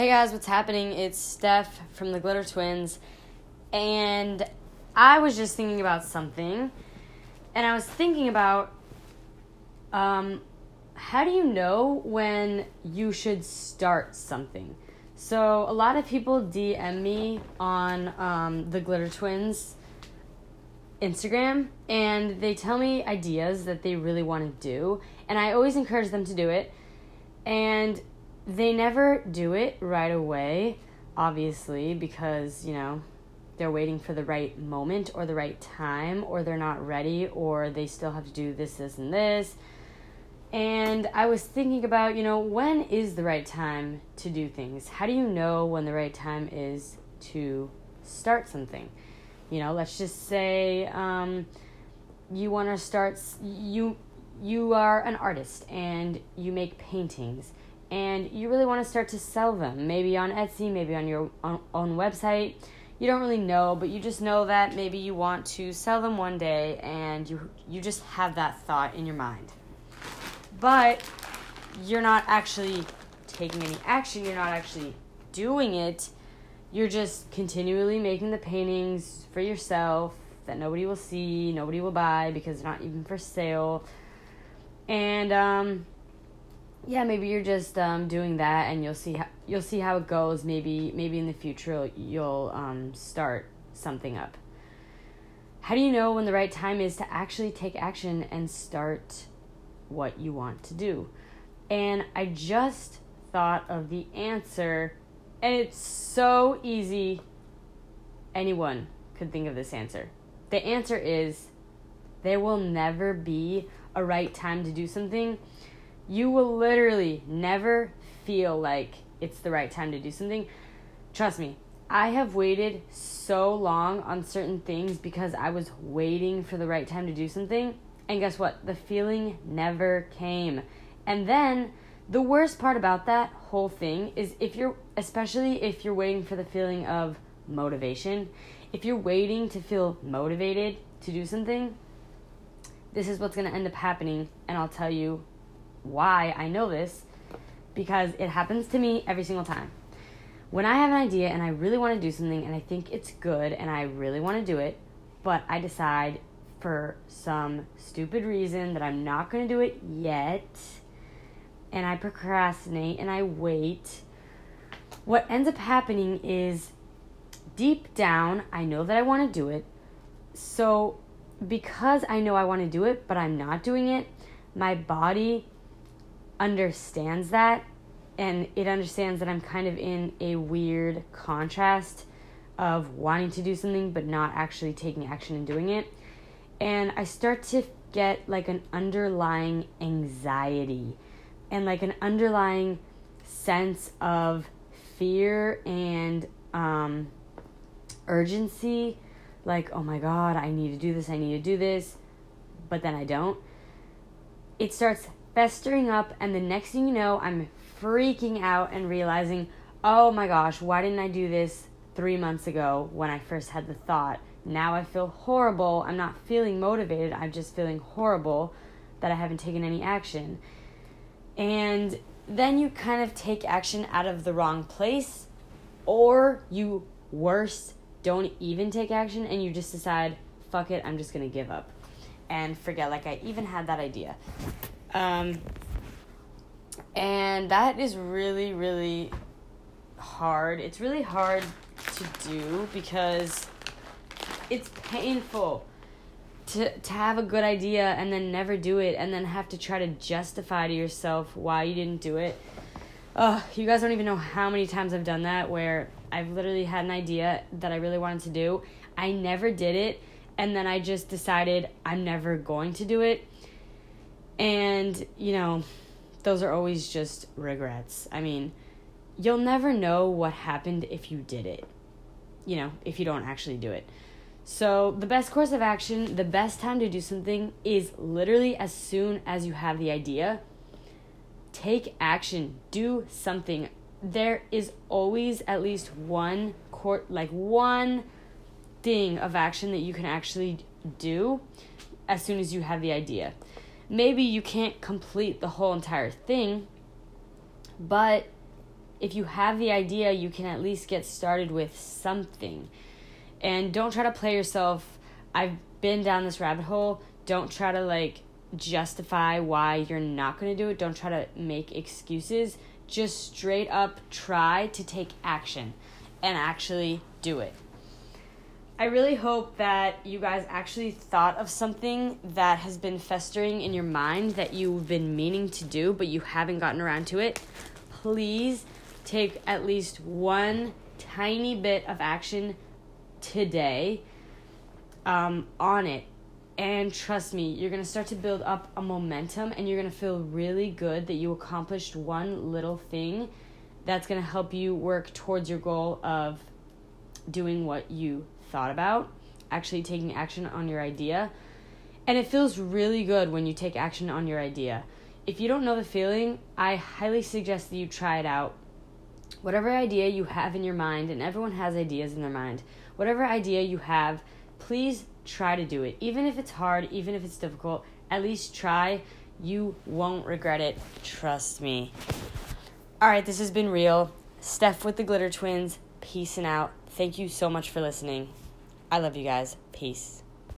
Hey guys, what's happening? It's Steph from the Glitter Twins, and I was just thinking about something, and I was thinking about um, how do you know when you should start something? So, a lot of people DM me on um, the Glitter Twins Instagram, and they tell me ideas that they really want to do, and I always encourage them to do it. And they never do it right away, obviously, because, you know, they're waiting for the right moment or the right time, or they're not ready, or they still have to do this, this, and this. And I was thinking about, you know, when is the right time to do things? How do you know when the right time is to start something? You know, let's just say um, you want to start, you, you are an artist and you make paintings and you really want to start to sell them, maybe on Etsy, maybe on your own website. You don't really know, but you just know that maybe you want to sell them one day and you you just have that thought in your mind. But you're not actually taking any action, you're not actually doing it. You're just continually making the paintings for yourself that nobody will see, nobody will buy because they're not even for sale. And um yeah, maybe you're just um, doing that, and you'll see how you'll see how it goes. Maybe maybe in the future you'll um, start something up. How do you know when the right time is to actually take action and start what you want to do? And I just thought of the answer, and it's so easy. Anyone could think of this answer. The answer is there will never be a right time to do something you will literally never feel like it's the right time to do something. Trust me, I have waited so long on certain things because I was waiting for the right time to do something. And guess what? The feeling never came. And then the worst part about that whole thing is if you're, especially if you're waiting for the feeling of motivation, if you're waiting to feel motivated to do something, this is what's going to end up happening. And I'll tell you why I know this because it happens to me every single time. When I have an idea and I really want to do something and I think it's good and I really want to do it, but I decide for some stupid reason that I'm not going to do it yet, and I procrastinate and I wait, what ends up happening is deep down, I know that I want to do it. So, because I know I want to do it, but I'm not doing it, my body understands that and it understands that I'm kind of in a weird contrast of wanting to do something but not actually taking action and doing it. And I start to get like an underlying anxiety and like an underlying sense of fear and um, urgency. Like, oh my God, I need to do this, I need to do this, but then I don't. It starts festering up, and the next thing you know, I'm freaking out and realizing, oh my gosh, why didn't I do this three months ago when I first had the thought? Now I feel horrible. I'm not feeling motivated. I'm just feeling horrible that I haven't taken any action. And then you kind of take action out of the wrong place, or you, worse, don't even take action and you just decide, fuck it, I'm just gonna give up and forget like I even had that idea. Um, and that is really, really hard. It's really hard to do because it's painful to to have a good idea and then never do it and then have to try to justify to yourself why you didn't do it. Oh, you guys don't even know how many times I've done that where I've literally had an idea that I really wanted to do. I never did it and then I just decided I'm never going to do it and, you know, those are always just regrets. I mean, you'll never know what happened if you did it, you know, if you don't actually do it. So, the best course of action, the best time to do something is literally as soon as you have the idea. Take action, do something. There is always at least one court like one thing of action that you can actually do as soon as you have the idea maybe you can't complete the whole entire thing, but if you have the idea, you can at least get started with something. And don't try to play yourself. I've been down this rabbit hole. Don't try to like justify why you're not going to do it. Don't try to make excuses. Just straight up try to take action and actually do it. I really hope that you guys actually thought of something that has been festering in your mind that you've been meaning to do, but you haven't gotten around to it. Please take at least one tiny bit of action today um, on it. And trust me, you're going to start to build up a momentum and you're going to feel really good that you accomplished one little thing that's going to help you work towards your goal of doing what you thought about, actually taking action on your idea. And it feels really good when you take action on your idea. If you don't know the feeling, I highly suggest that you try it out. Whatever idea you have in your mind, and everyone has ideas in their mind, whatever idea you have, please try to do it. Even if it's hard, even if it's difficult, at least try. You won't regret it. Trust me. All right, this has been real. Steph with the Glitter Twins. Peace and out. Thank you so much for listening. I love you guys. Peace.